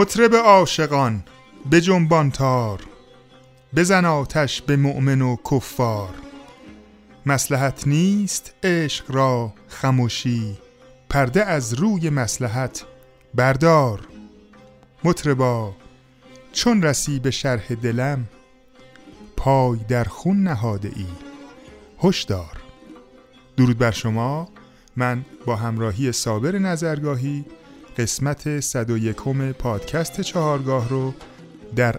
مطرب عاشقان به جنبان تار. بزن آتش به مؤمن و کفار. مسلحت نیست عشق را خموشی پرده از روی مسلحت بردار. مطربا چون رسی به شرح دلم پای در خون نهاده ای. هشدار. درود بر شما. من با همراهی صابر نظرگاهی قسمت 101 پادکست چهارگاه رو در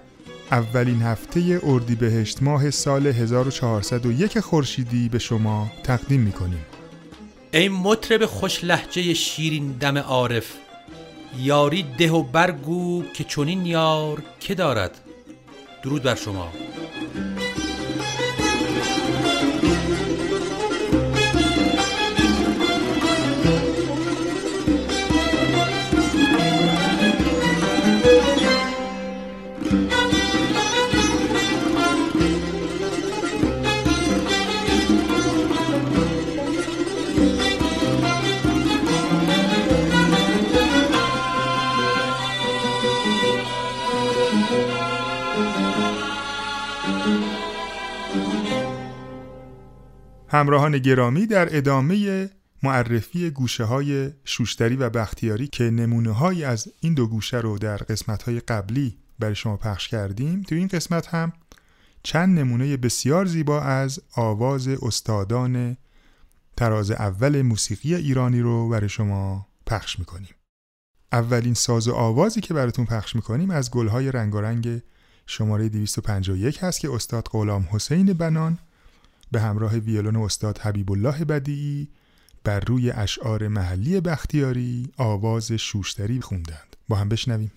اولین هفته اردیبهشت ماه سال 1401 خورشیدی به شما تقدیم می‌کنیم. ای مطرب خوش لحجه شیرین دم عارف یاری ده و برگو که چونین یار که دارد. درود بر شما. همراهان گرامی در ادامه معرفی گوشه های شوشتری و بختیاری که نمونه های از این دو گوشه رو در قسمت های قبلی برای شما پخش کردیم تو این قسمت هم چند نمونه بسیار زیبا از آواز استادان تراز اول موسیقی ایرانی رو برای شما پخش می‌کنیم. اولین ساز و آوازی که براتون پخش می‌کنیم از گلهای رنگارنگ شماره 251 هست که استاد غلام حسین بنان به همراه ویولون استاد حبیب الله بدیعی بر روی اشعار محلی بختیاری آواز شوشتری خوندند. با هم بشنویم.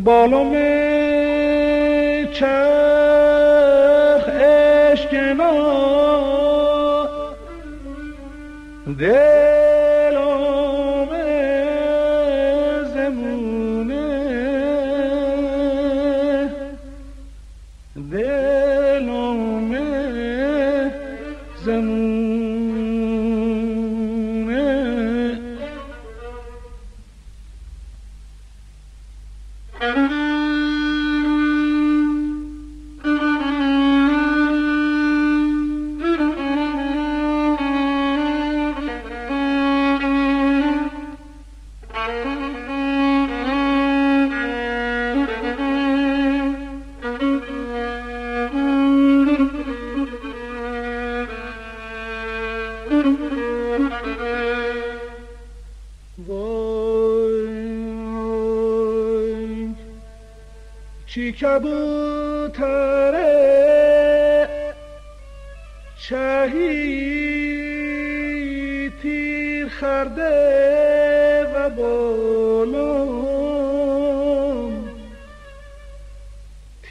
بالام چرخ اشکنا دلم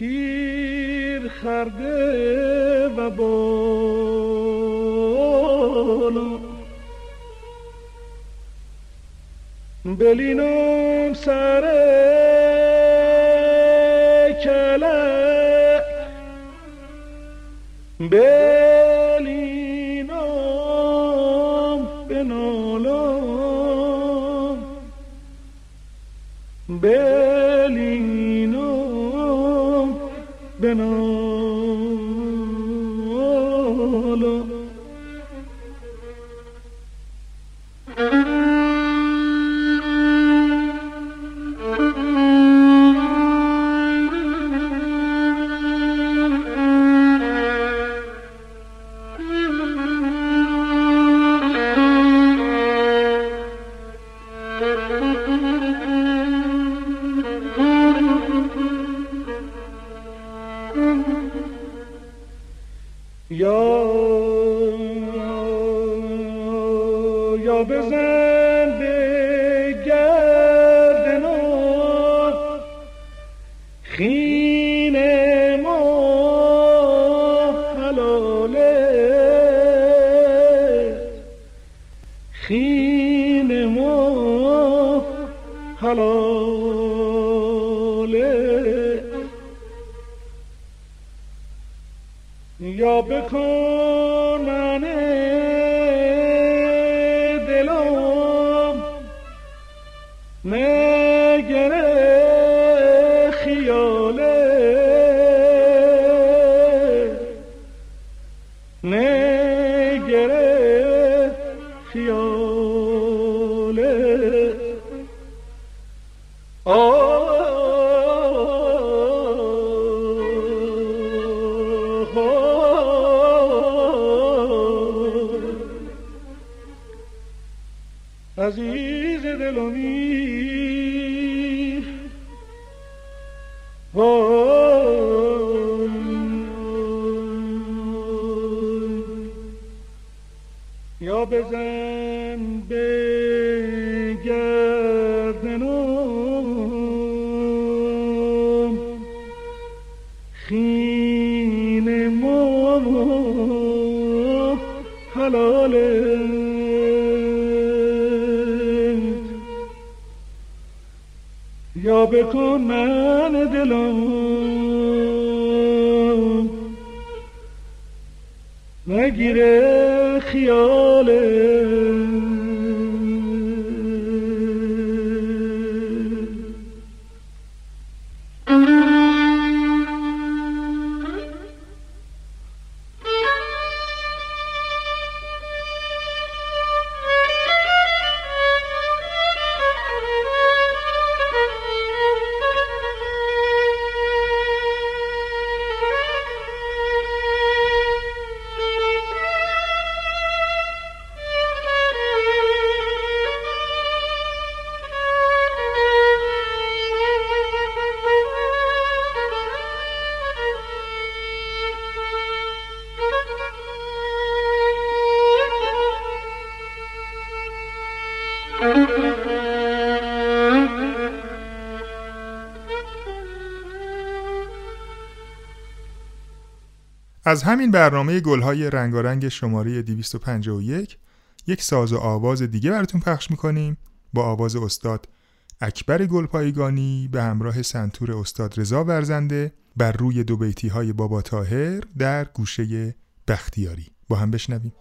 تیر خرده و بالام بلینم سر به ಏನೋ حلاله یا بکن حلاله. یا بکن من دلم. نگیره خیاله. از همین برنامه گلهای رنگارنگ شماره 251 یک ساز و آواز دیگه براتون پخش می‌کنیم با آواز استاد اکبر گلپایگانی به همراه سنتور استاد رضا ورزنده بر روی دو بیتی های بابا تاهر در گوشه بختیاری. با هم بشنویم.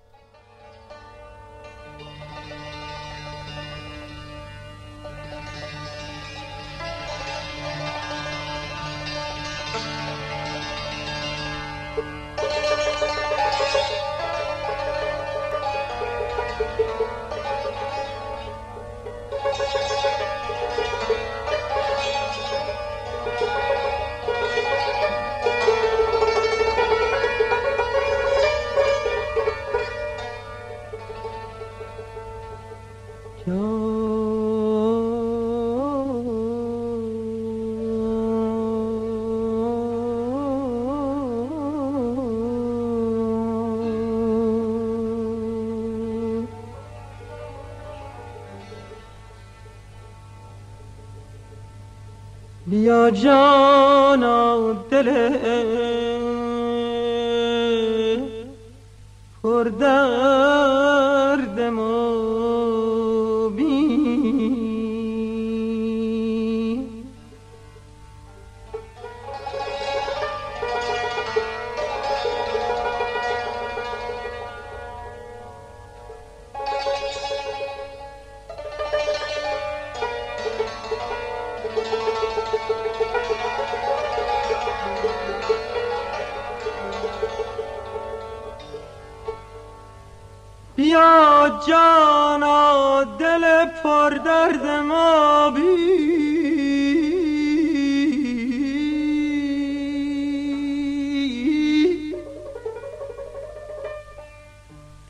پر درد ما بی.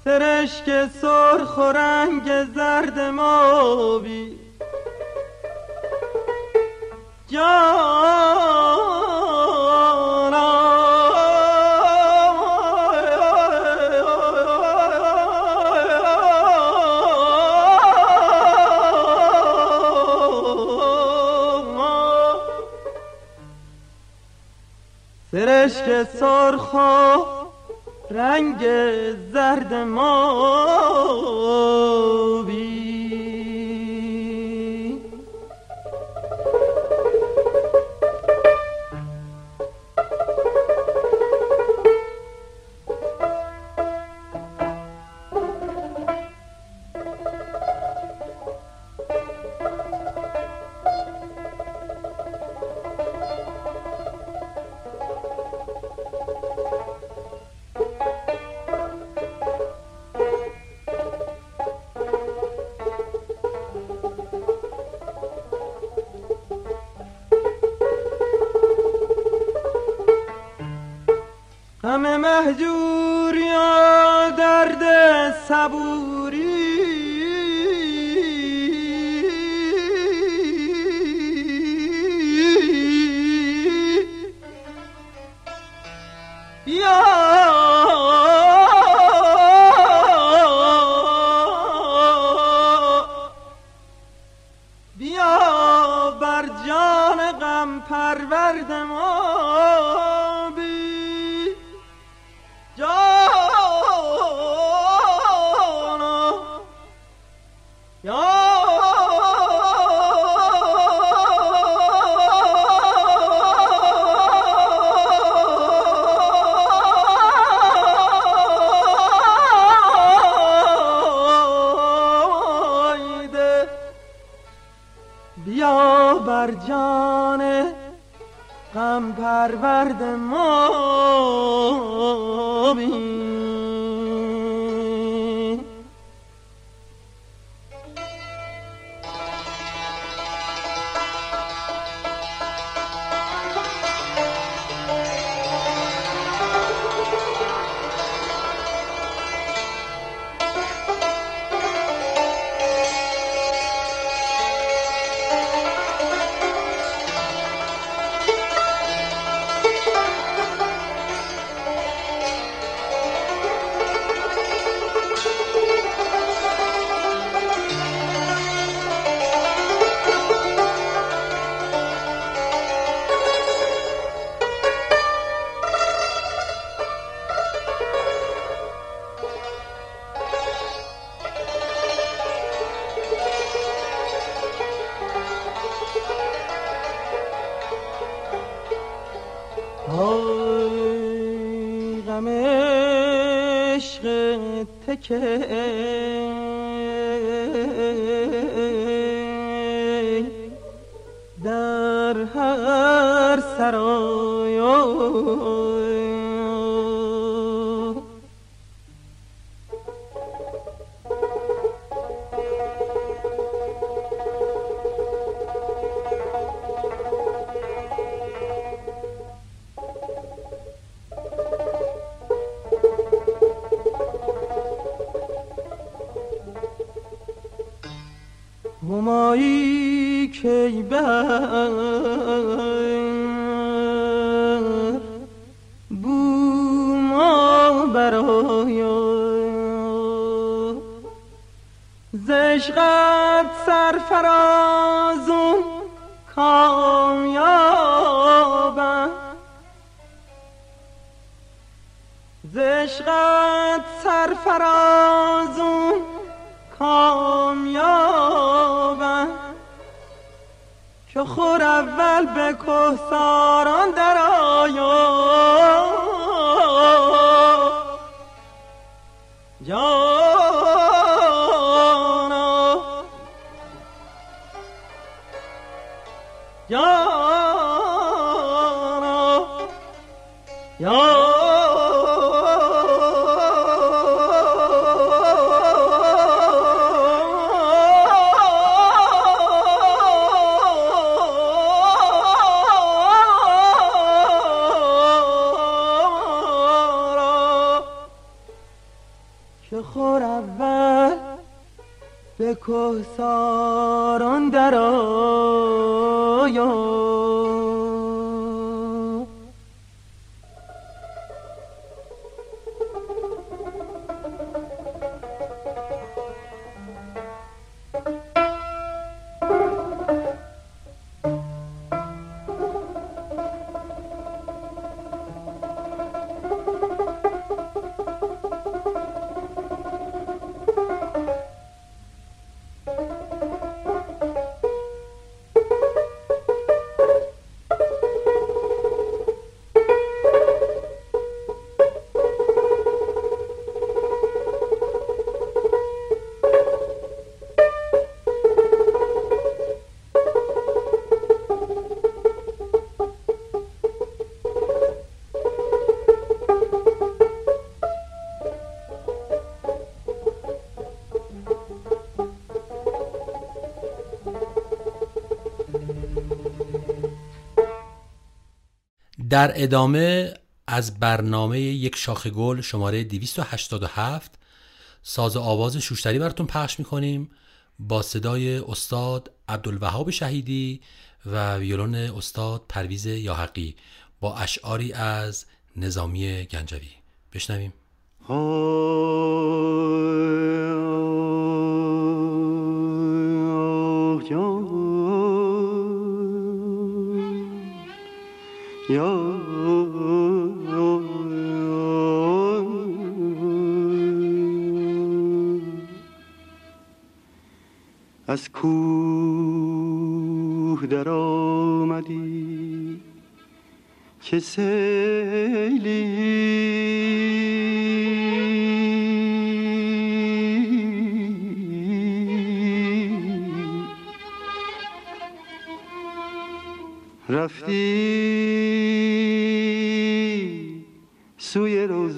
سرشک سرخ و رنگ زرد ما بی. سرخ رنگ زرد ما. بر جان غم پرورد ما. تکه در هر سرای یارا یارا خور اول به کوهساران درآ در ادامه از برنامه یک شاخه گل شماره 287 ساز آواز شوشتری براتون پخش می‌کنیم با صدای استاد عبدالوهاب شهیدی و ویولون استاد پرویز یاحقی با اشعاری از نظامی گنجوی. بشنویم. از کوه در آمدی که سیلی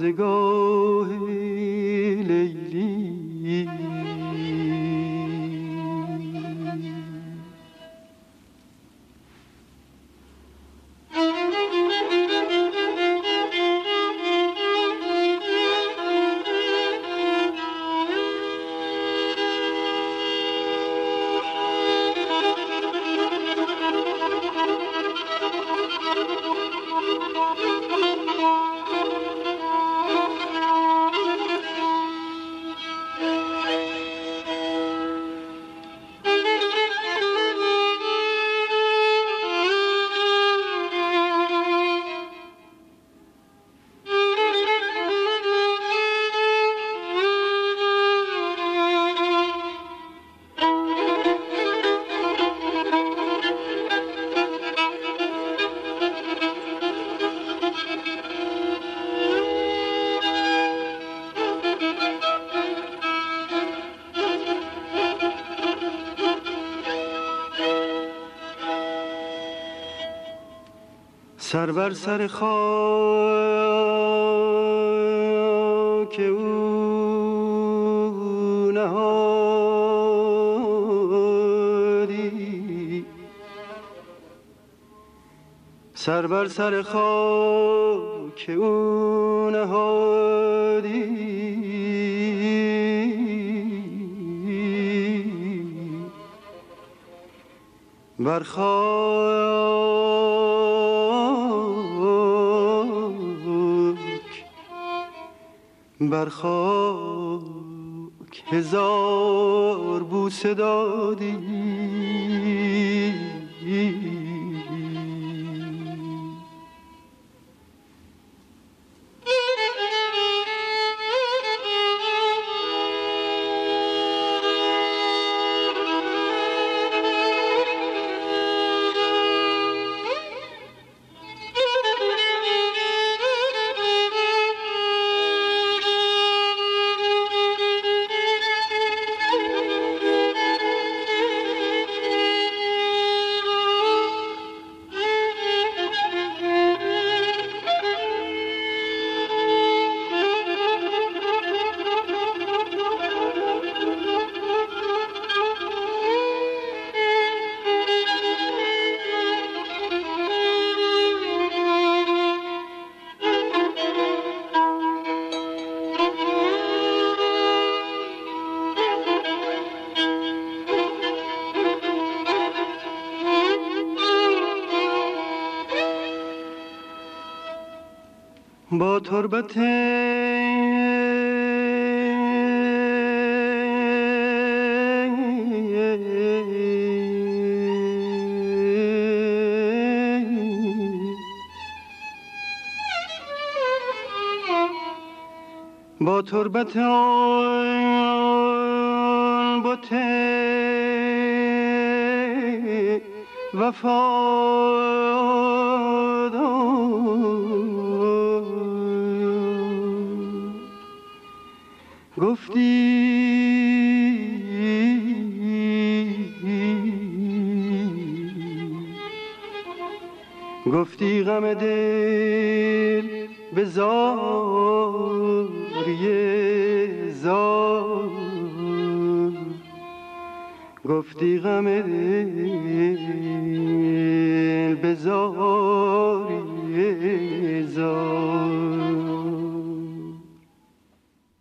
ago. Hey. بر سر خاک او نهادی. سر بر سر خاک او نهادی. بر خاک بر خاک هزار بوسه دادی. با تربت. با تربت. آن بت وفادار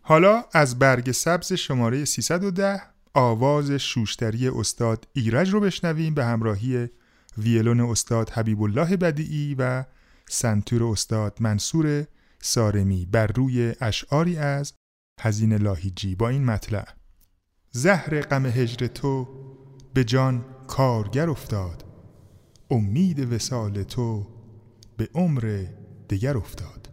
حالا از برگ سبز شماره 310 آواز شوشتری استاد ایرج رو بشنویم به همراهی ویلون استاد حبیب الله بدیعی و سنتور استاد منصور سارمی بر روی اشعاری از حزین لاهیجی. با این مطلع. زهر غم هجر تو به جان کارگر افتاد. امید وسال تو به عمر دگر افتاد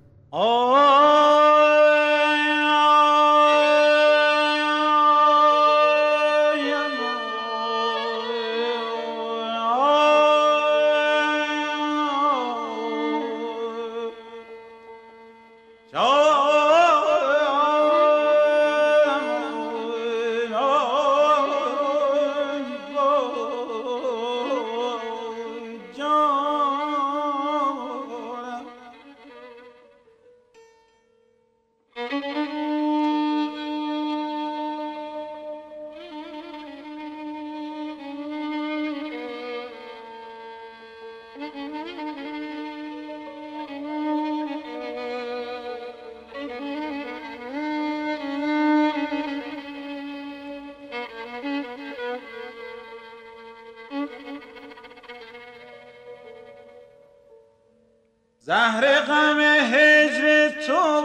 زهر غم هجر تو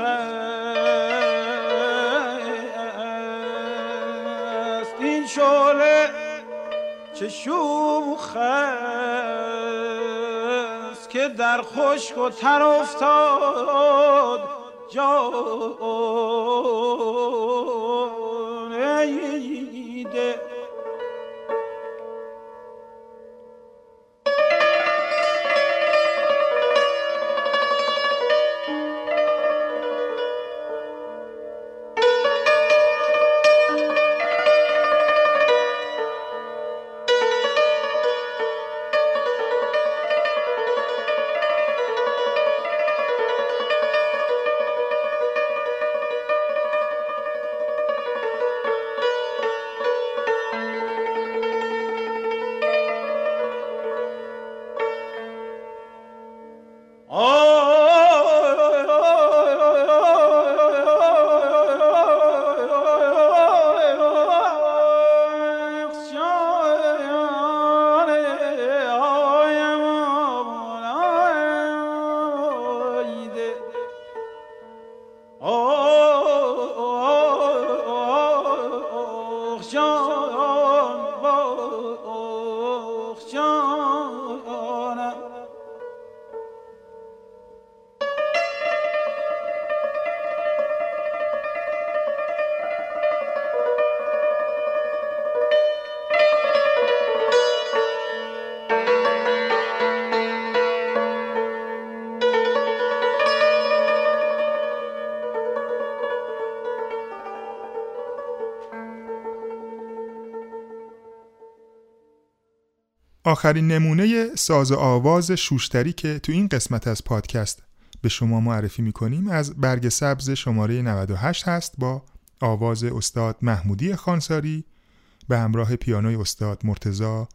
است این شعله چه شوخ است که در خشک و تر افتاد جان show. آخرین نمونه ساز آواز شوشتری که تو این قسمت از پادکست به شما معرفی می‌کنیم از برگ سبز شماره 98 هست با آواز استاد محمودی خانساری به همراه پیانوی استاد مرتزا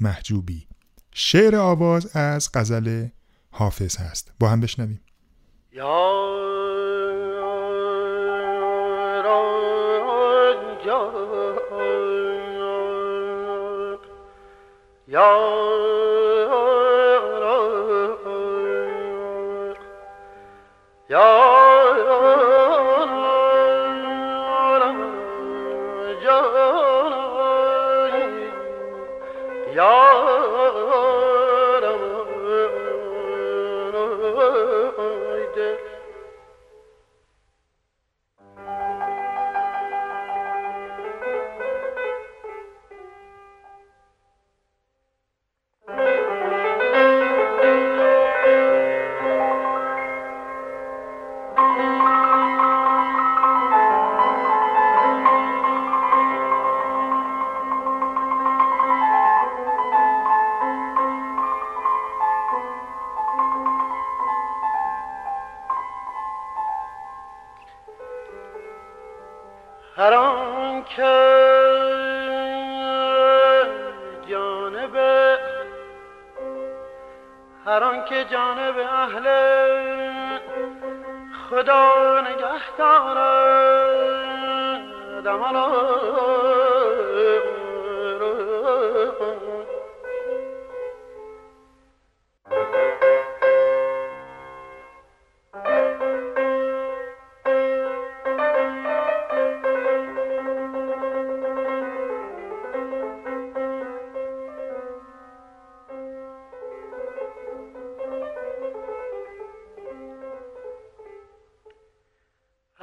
محجوبی. شعر آواز از غزل حافظ هست. با هم بشنویم. هر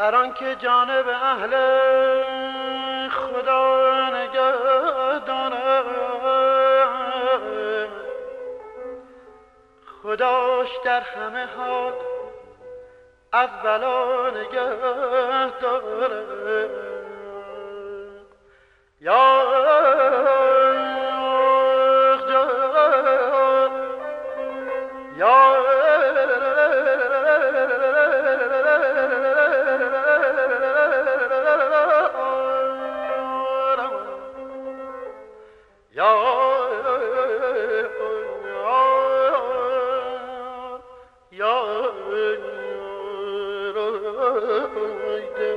هر آن که جانب اهل خدا نگه دارد خداش در همه حال از بلا نگه یا یا Oh,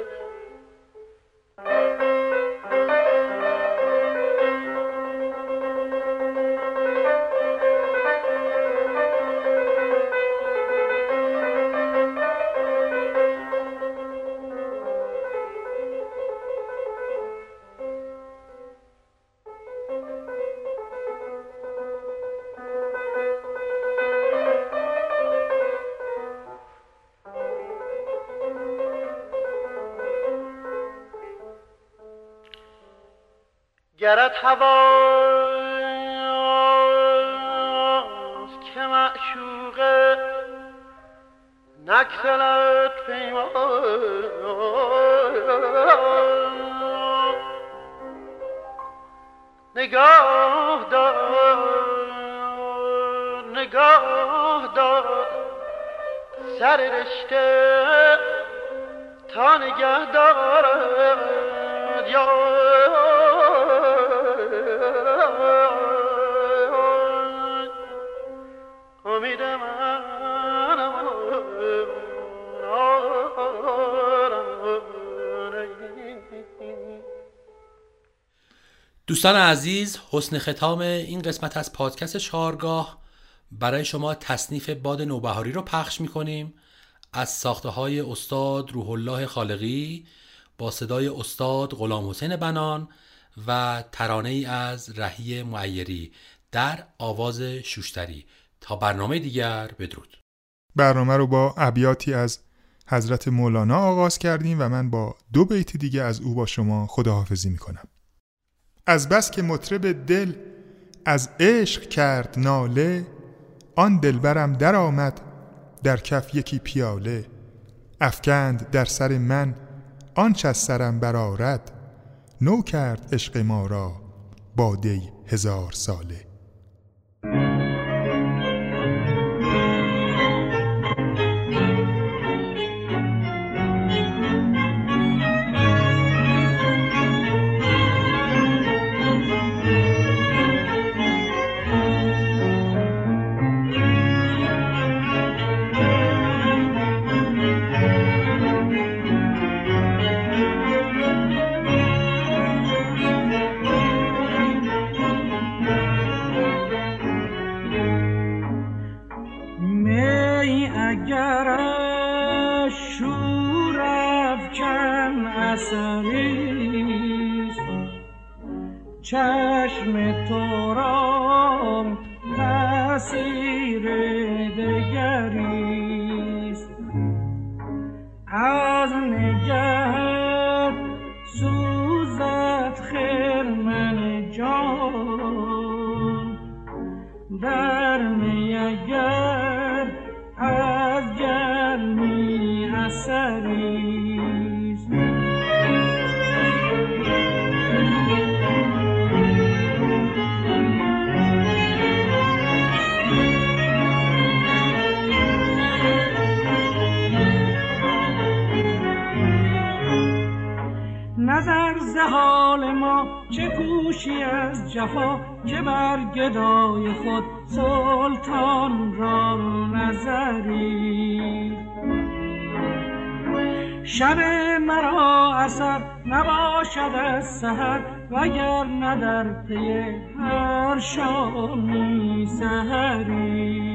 گرت هواست که معشوقه نکسلت پیمان. نگاه دار نگاه دار. سر رشته تا نگه دارد. یا دوستان عزیز حسن ختام این قسمت از پادکست چهارگاه برای شما تصنیف باد نوبهاری رو پخش می‌کنیم. از ساخته های استاد روح الله خالقی با صدای استاد غلام حسین بنان و ترانه ای از رهی معیری در آواز شوشتری. تا برنامه دیگر بدرود. برنامه رو با ابیاتی از حضرت مولانا آغاز کردیم و من با دو بیت دیگه از او با شما خداحافظی می‌کنم. از بس که مطرب دل از عشق کرد ناله آن دلبرم در آمد در کف یکی پیاله. افکند در سر من آنچ از سرم برارد نو کرد عشق ما را باده هزار ساله. کوشی از جفا که بر گدای خود سلطان را نظری. شب مرا اثر نباشد از سحر وگر نه در پی هر شامی سحری.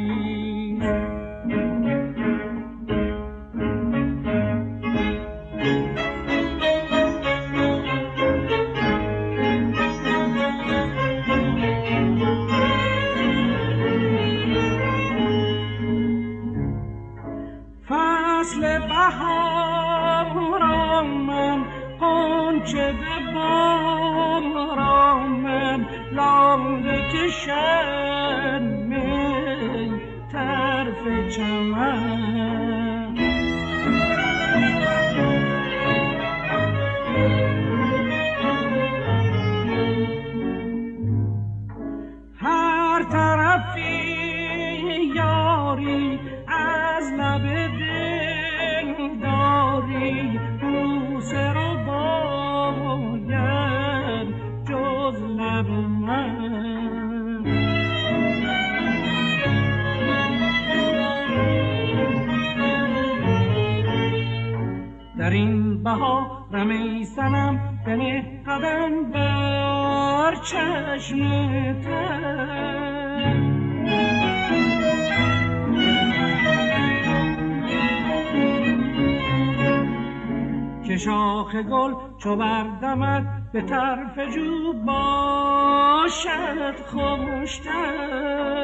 گل چو بردمد به طرف جو باشد خوشتر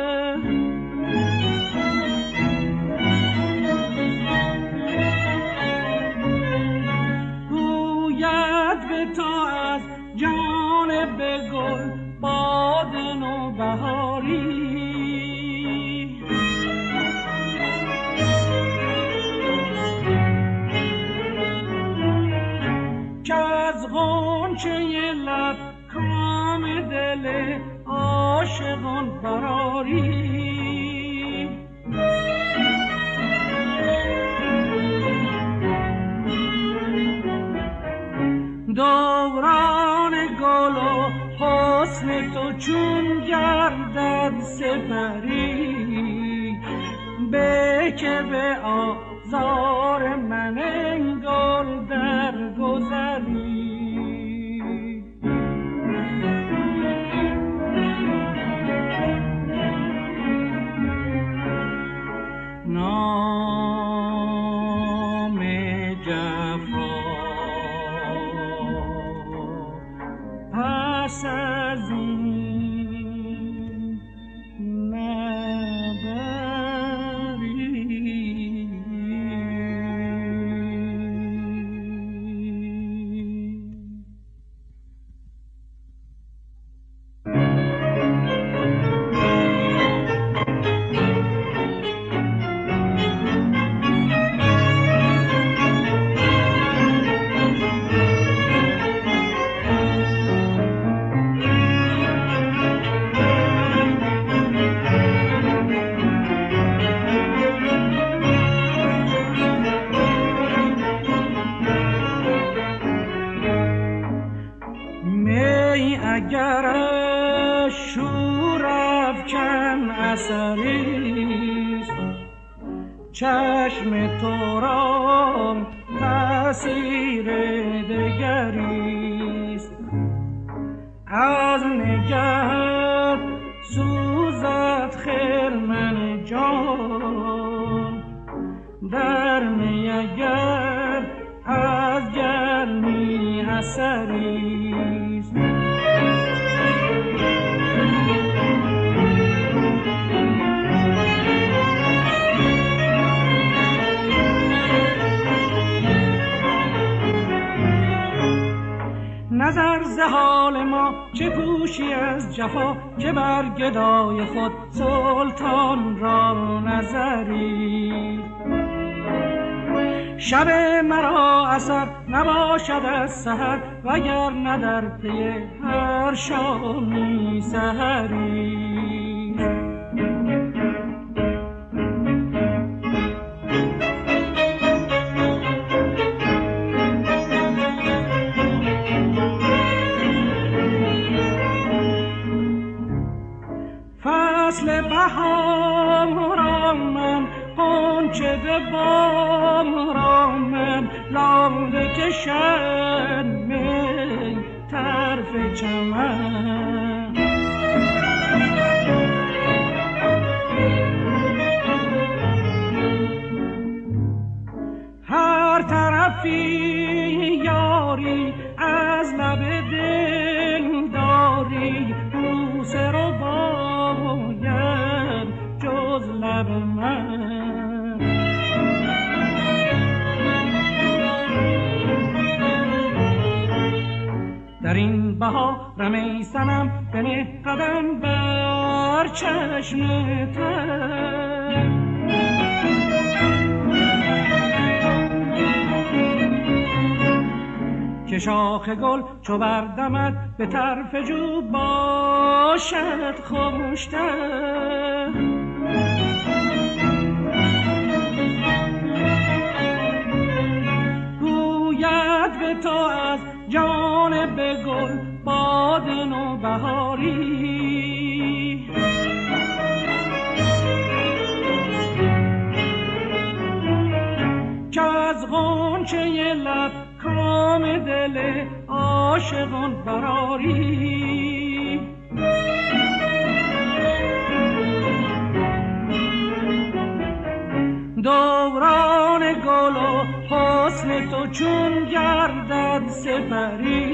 عاشقان براری دوران گل و حسن تو چون گردد سپری. به که به آزار سهر وگر ندر پی هر شامی سهری فصل بهار آمد قنچه بام لاله کشد می طرف چمن. هر طرفی این بهار می سنم بنه قدم بر چشم که شاخ گل چو بردمد به طرف جو باشد خوشتر. بهاری. که از غنچه لب کام دل عاشقان براری دوران گل و حسن تو چون گردد سپری.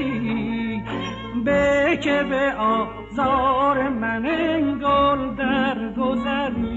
به که به آزار من گل در گذری